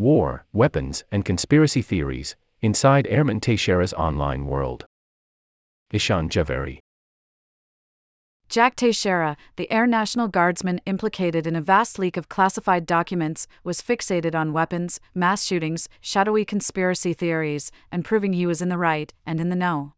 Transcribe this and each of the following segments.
war, weapons, and conspiracy theories, inside Airman Teixeira's online world. Ishaan Jhaveri. Jack Teixeira, the Air National Guardsman implicated in a vast leak of classified documents, was fixated on weapons, mass shootings, shadowy conspiracy theories, and proving he was in the right and in the know.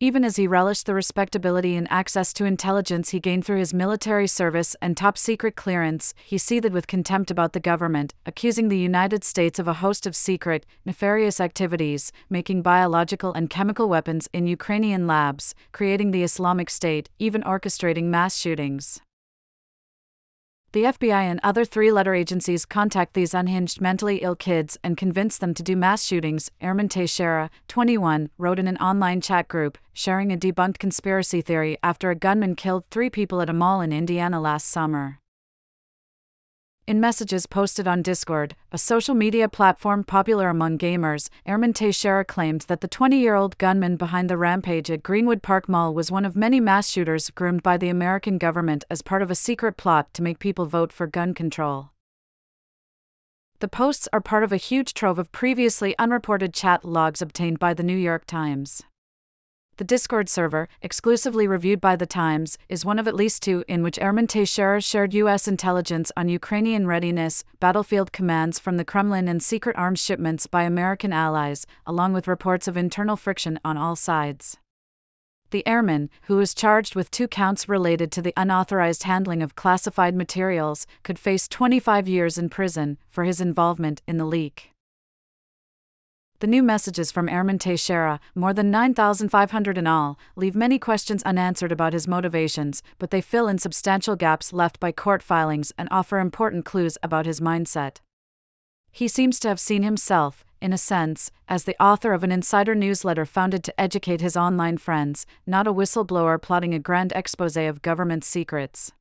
Even as he relished the respectability and access to intelligence he gained through his military service and top secret clearance, he seethed with contempt about the government, accusing the United States of a host of secret, nefarious activities, making biological and chemical weapons in Ukrainian labs, creating the Islamic State, even orchestrating mass shootings. The FBI and other three letter agencies contact these unhinged mentally ill kids and convince them to do mass shootings. Airman Teixeira, 21, wrote in an online chat group, sharing a debunked conspiracy theory after a gunman killed three people at a mall in Indiana last summer. In messages posted on Discord, a social media platform popular among gamers, Airman Teixeira claimed that the 20 year old gunman behind the rampage at Greenwood Park Mall was one of many mass shooters groomed by the American government as part of a secret plot to make people vote for gun control. The posts are part of a huge trove of previously unreported chat logs obtained by the New York Times. The Discord server, exclusively reviewed by The Times, is one of at least two in which Airman Teixeira shared U.S. intelligence on Ukrainian readiness, battlefield commands from the Kremlin, and secret arms shipments by American allies, along with reports of internal friction on all sides. The airman, who is charged with two counts related to the unauthorized handling of classified materials, could face 25 years in prison for his involvement in the leak. The new messages from Airman Teixeira, more than 9,500 in all, leave many questions unanswered about his motivations, but they fill in substantial gaps left by court filings and offer important clues about his mindset. He seems to have seen himself, in a sense, as the author of an insider newsletter founded to educate his online friends, not a whistleblower plotting a grand expose of government secrets.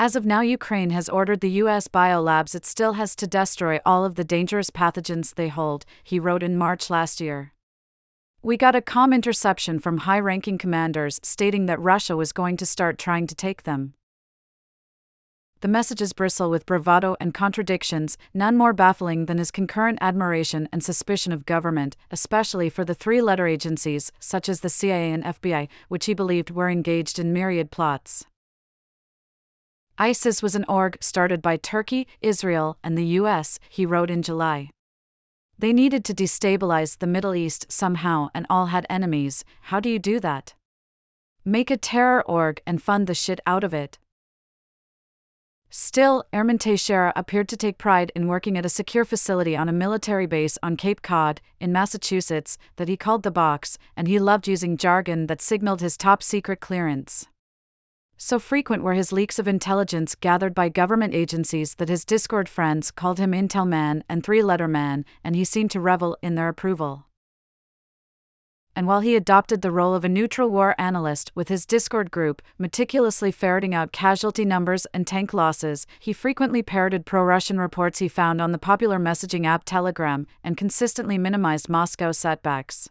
As of now, Ukraine has ordered the U.S. biolabs it still has to destroy all of the dangerous pathogens they hold, he wrote in March last year. We got a comm interception from high ranking commanders stating that Russia was going to start trying to take them. The messages bristle with bravado and contradictions, none more baffling than his concurrent admiration and suspicion of government, especially for the three letter agencies, such as the CIA and FBI, which he believed were engaged in myriad plots. ISIS was an org started by Turkey, Israel, and the US, he wrote in July. They needed to destabilize the Middle East somehow and all had enemies. How do you do that? Make a terror org and fund the shit out of it. Still, Airman Teixeira appeared to take pride in working at a secure facility on a military base on Cape Cod, in Massachusetts, that he called the box, and he loved using jargon that signaled his top secret clearance. So frequent were his leaks of intelligence gathered by government agencies that his Discord friends called him Intel Man and Three Letter Man, and he seemed to revel in their approval. And while he adopted the role of a neutral war analyst with his Discord group, meticulously ferreting out casualty numbers and tank losses, he frequently parroted pro Russian reports he found on the popular messaging app Telegram and consistently minimized Moscow setbacks.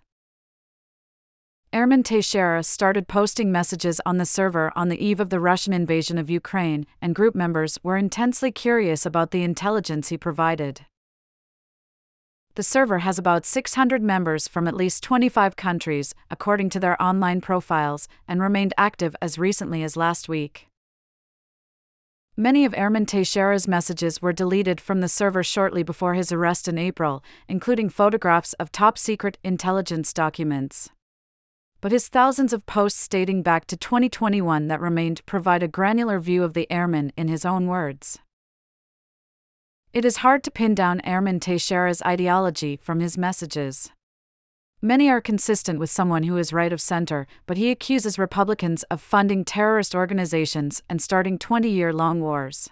Airman Teixeira started posting messages on the server on the eve of the Russian invasion of Ukraine, and group members were intensely curious about the intelligence he provided. The server has about 600 members from at least 25 countries, according to their online profiles, and remained active as recently as last week. Many of Airman Teixeira's messages were deleted from the server shortly before his arrest in April, including photographs of top secret intelligence documents but his thousands of posts dating back to 2021 that remained provide a granular view of the airman in his own words. It is hard to pin down Airman Teixeira's ideology from his messages. Many are consistent with someone who is right of center, but he accuses Republicans of funding terrorist organizations and starting 20 year long wars.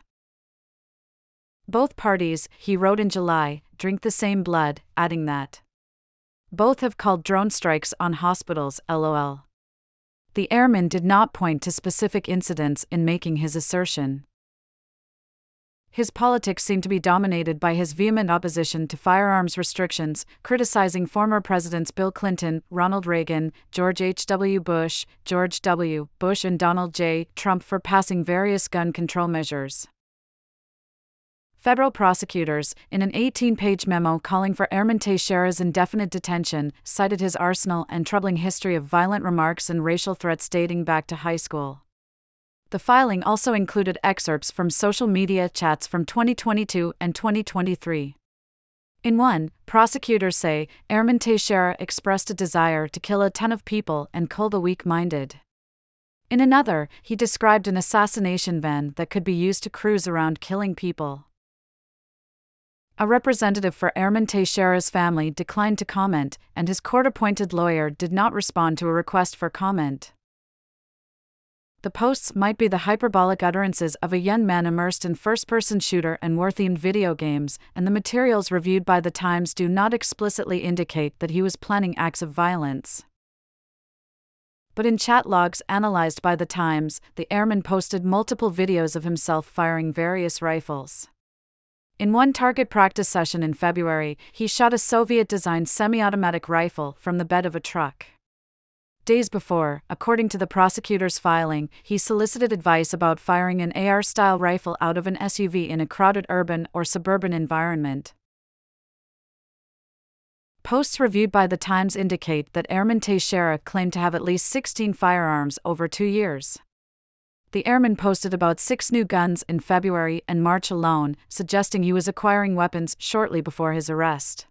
Both parties, he wrote in July, drink the same blood, adding that both have called drone strikes on hospitals, lol. The airman did not point to specific incidents in making his assertion. His politics seem to be dominated by his vehement opposition to firearms restrictions, criticizing former presidents Bill Clinton, Ronald Reagan, George H.W. Bush, George W. Bush, and Donald J. Trump for passing various gun control measures. Federal prosecutors, in an 18 page memo calling for Airman Teixeira's indefinite detention, cited his arsenal and troubling history of violent remarks and racial threats dating back to high school. The filing also included excerpts from social media chats from 2022 and 2023. In one, prosecutors say Airman Teixeira expressed a desire to kill a ton of people and kill the weak minded. In another, he described an assassination van that could be used to cruise around killing people. A representative for Airman Teixeira's family declined to comment, and his court appointed lawyer did not respond to a request for comment. The posts might be the hyperbolic utterances of a young man immersed in first person shooter and war themed video games, and the materials reviewed by The Times do not explicitly indicate that he was planning acts of violence. But in chat logs analyzed by The Times, the airman posted multiple videos of himself firing various rifles. In one target practice session in February, he shot a Soviet designed semi automatic rifle from the bed of a truck. Days before, according to the prosecutor's filing, he solicited advice about firing an AR style rifle out of an SUV in a crowded urban or suburban environment. Posts reviewed by The Times indicate that Airman Teixeira claimed to have at least 16 firearms over two years. The airman posted about six new guns in February and March alone, suggesting he was acquiring weapons shortly before his arrest.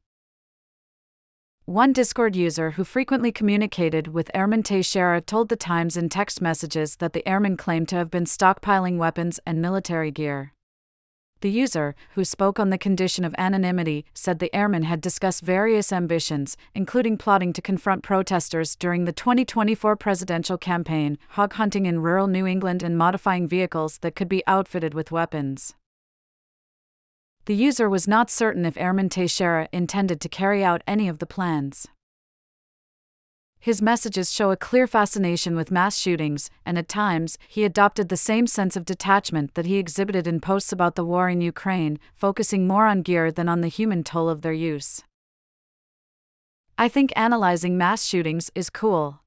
One Discord user who frequently communicated with Airman Teixeira told The Times in text messages that the airman claimed to have been stockpiling weapons and military gear. The user, who spoke on the condition of anonymity, said the airman had discussed various ambitions, including plotting to confront protesters during the 2024 presidential campaign, hog hunting in rural New England, and modifying vehicles that could be outfitted with weapons. The user was not certain if Airman Teixeira intended to carry out any of the plans. His messages show a clear fascination with mass shootings, and at times, he adopted the same sense of detachment that he exhibited in posts about the war in Ukraine, focusing more on gear than on the human toll of their use. I think analyzing mass shootings is cool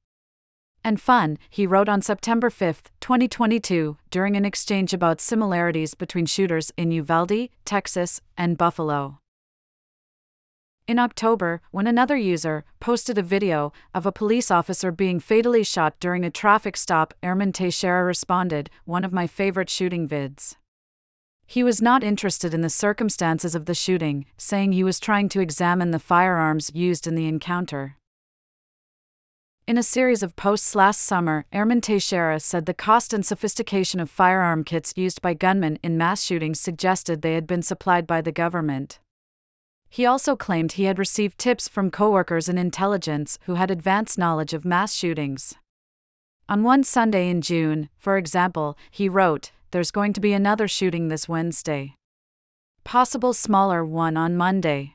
and fun, he wrote on September 5, 2022, during an exchange about similarities between shooters in Uvalde, Texas, and Buffalo. In October, when another user posted a video of a police officer being fatally shot during a traffic stop, Airman Teixeira responded, One of my favorite shooting vids. He was not interested in the circumstances of the shooting, saying he was trying to examine the firearms used in the encounter. In a series of posts last summer, Airman Teixeira said the cost and sophistication of firearm kits used by gunmen in mass shootings suggested they had been supplied by the government. He also claimed he had received tips from coworkers in intelligence who had advanced knowledge of mass shootings. On one Sunday in June, for example, he wrote, There's going to be another shooting this Wednesday. Possible smaller one on Monday.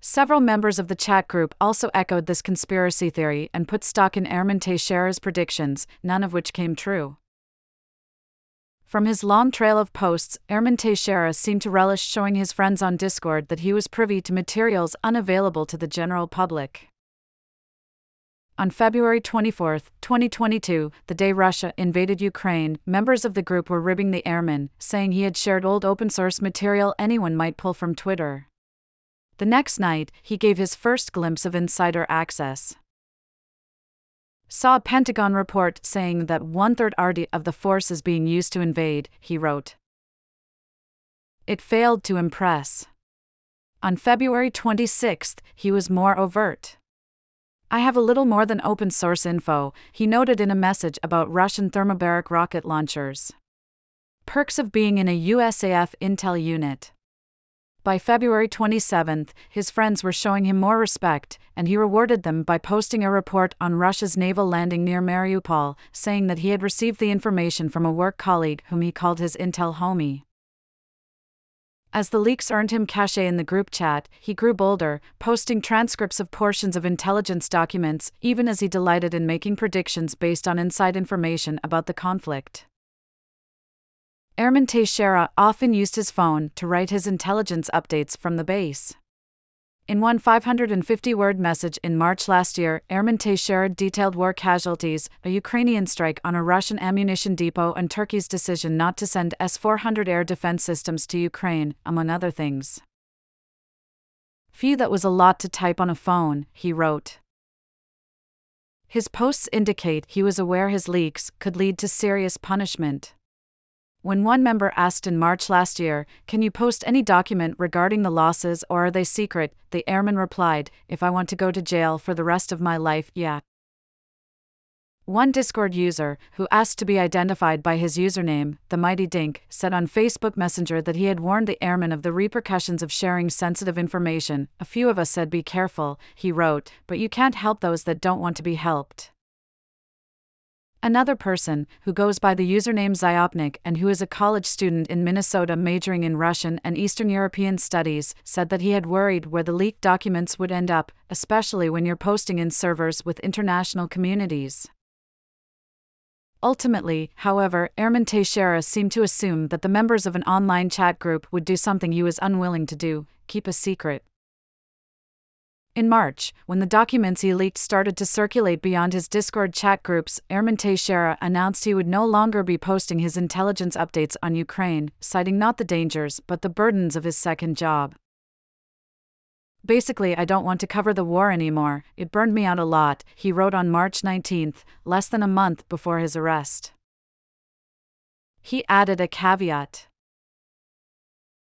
Several members of the chat group also echoed this conspiracy theory and put stock in Airman Teixeira's predictions, none of which came true. From his long trail of posts, Airman Teixeira seemed to relish showing his friends on Discord that he was privy to materials unavailable to the general public. On February 24, 2022, the day Russia invaded Ukraine, members of the group were ribbing the airman, saying he had shared old open source material anyone might pull from Twitter. The next night, he gave his first glimpse of insider access. Saw a Pentagon report saying that one third RD of the force is being used to invade, he wrote. It failed to impress. On February 26, he was more overt. I have a little more than open source info, he noted in a message about Russian thermobaric rocket launchers. Perks of being in a USAF intel unit. By February 27, his friends were showing him more respect, and he rewarded them by posting a report on Russia's naval landing near Mariupol, saying that he had received the information from a work colleague whom he called his intel homie. As the leaks earned him cachet in the group chat, he grew bolder, posting transcripts of portions of intelligence documents, even as he delighted in making predictions based on inside information about the conflict. Airman Teixeira often used his phone to write his intelligence updates from the base. In one 550 word message in March last year, Airman Teixeira detailed war casualties, a Ukrainian strike on a Russian ammunition depot, and Turkey's decision not to send S 400 air defense systems to Ukraine, among other things. Phew, that was a lot to type on a phone, he wrote. His posts indicate he was aware his leaks could lead to serious punishment. When one member asked in March last year, Can you post any document regarding the losses or are they secret? the airman replied, If I want to go to jail for the rest of my life, yeah. One Discord user, who asked to be identified by his username, the Mighty Dink, said on Facebook Messenger that he had warned the airman of the repercussions of sharing sensitive information. A few of us said be careful, he wrote, but you can't help those that don't want to be helped. Another person, who goes by the username Zyopnik and who is a college student in Minnesota majoring in Russian and Eastern European studies, said that he had worried where the leaked documents would end up, especially when you're posting in servers with international communities. Ultimately, however, Airman Teixeira seemed to assume that the members of an online chat group would do something he was unwilling to do keep a secret. In March, when the documents he leaked started to circulate beyond his Discord chat groups, Airman Teixeira announced he would no longer be posting his intelligence updates on Ukraine, citing not the dangers but the burdens of his second job. Basically, I don't want to cover the war anymore, it burned me out a lot, he wrote on March 19, less than a month before his arrest. He added a caveat.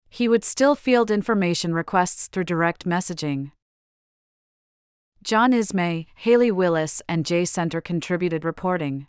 He would still field information requests through direct messaging. John Ismay, Haley Willis, and Jay Center contributed reporting.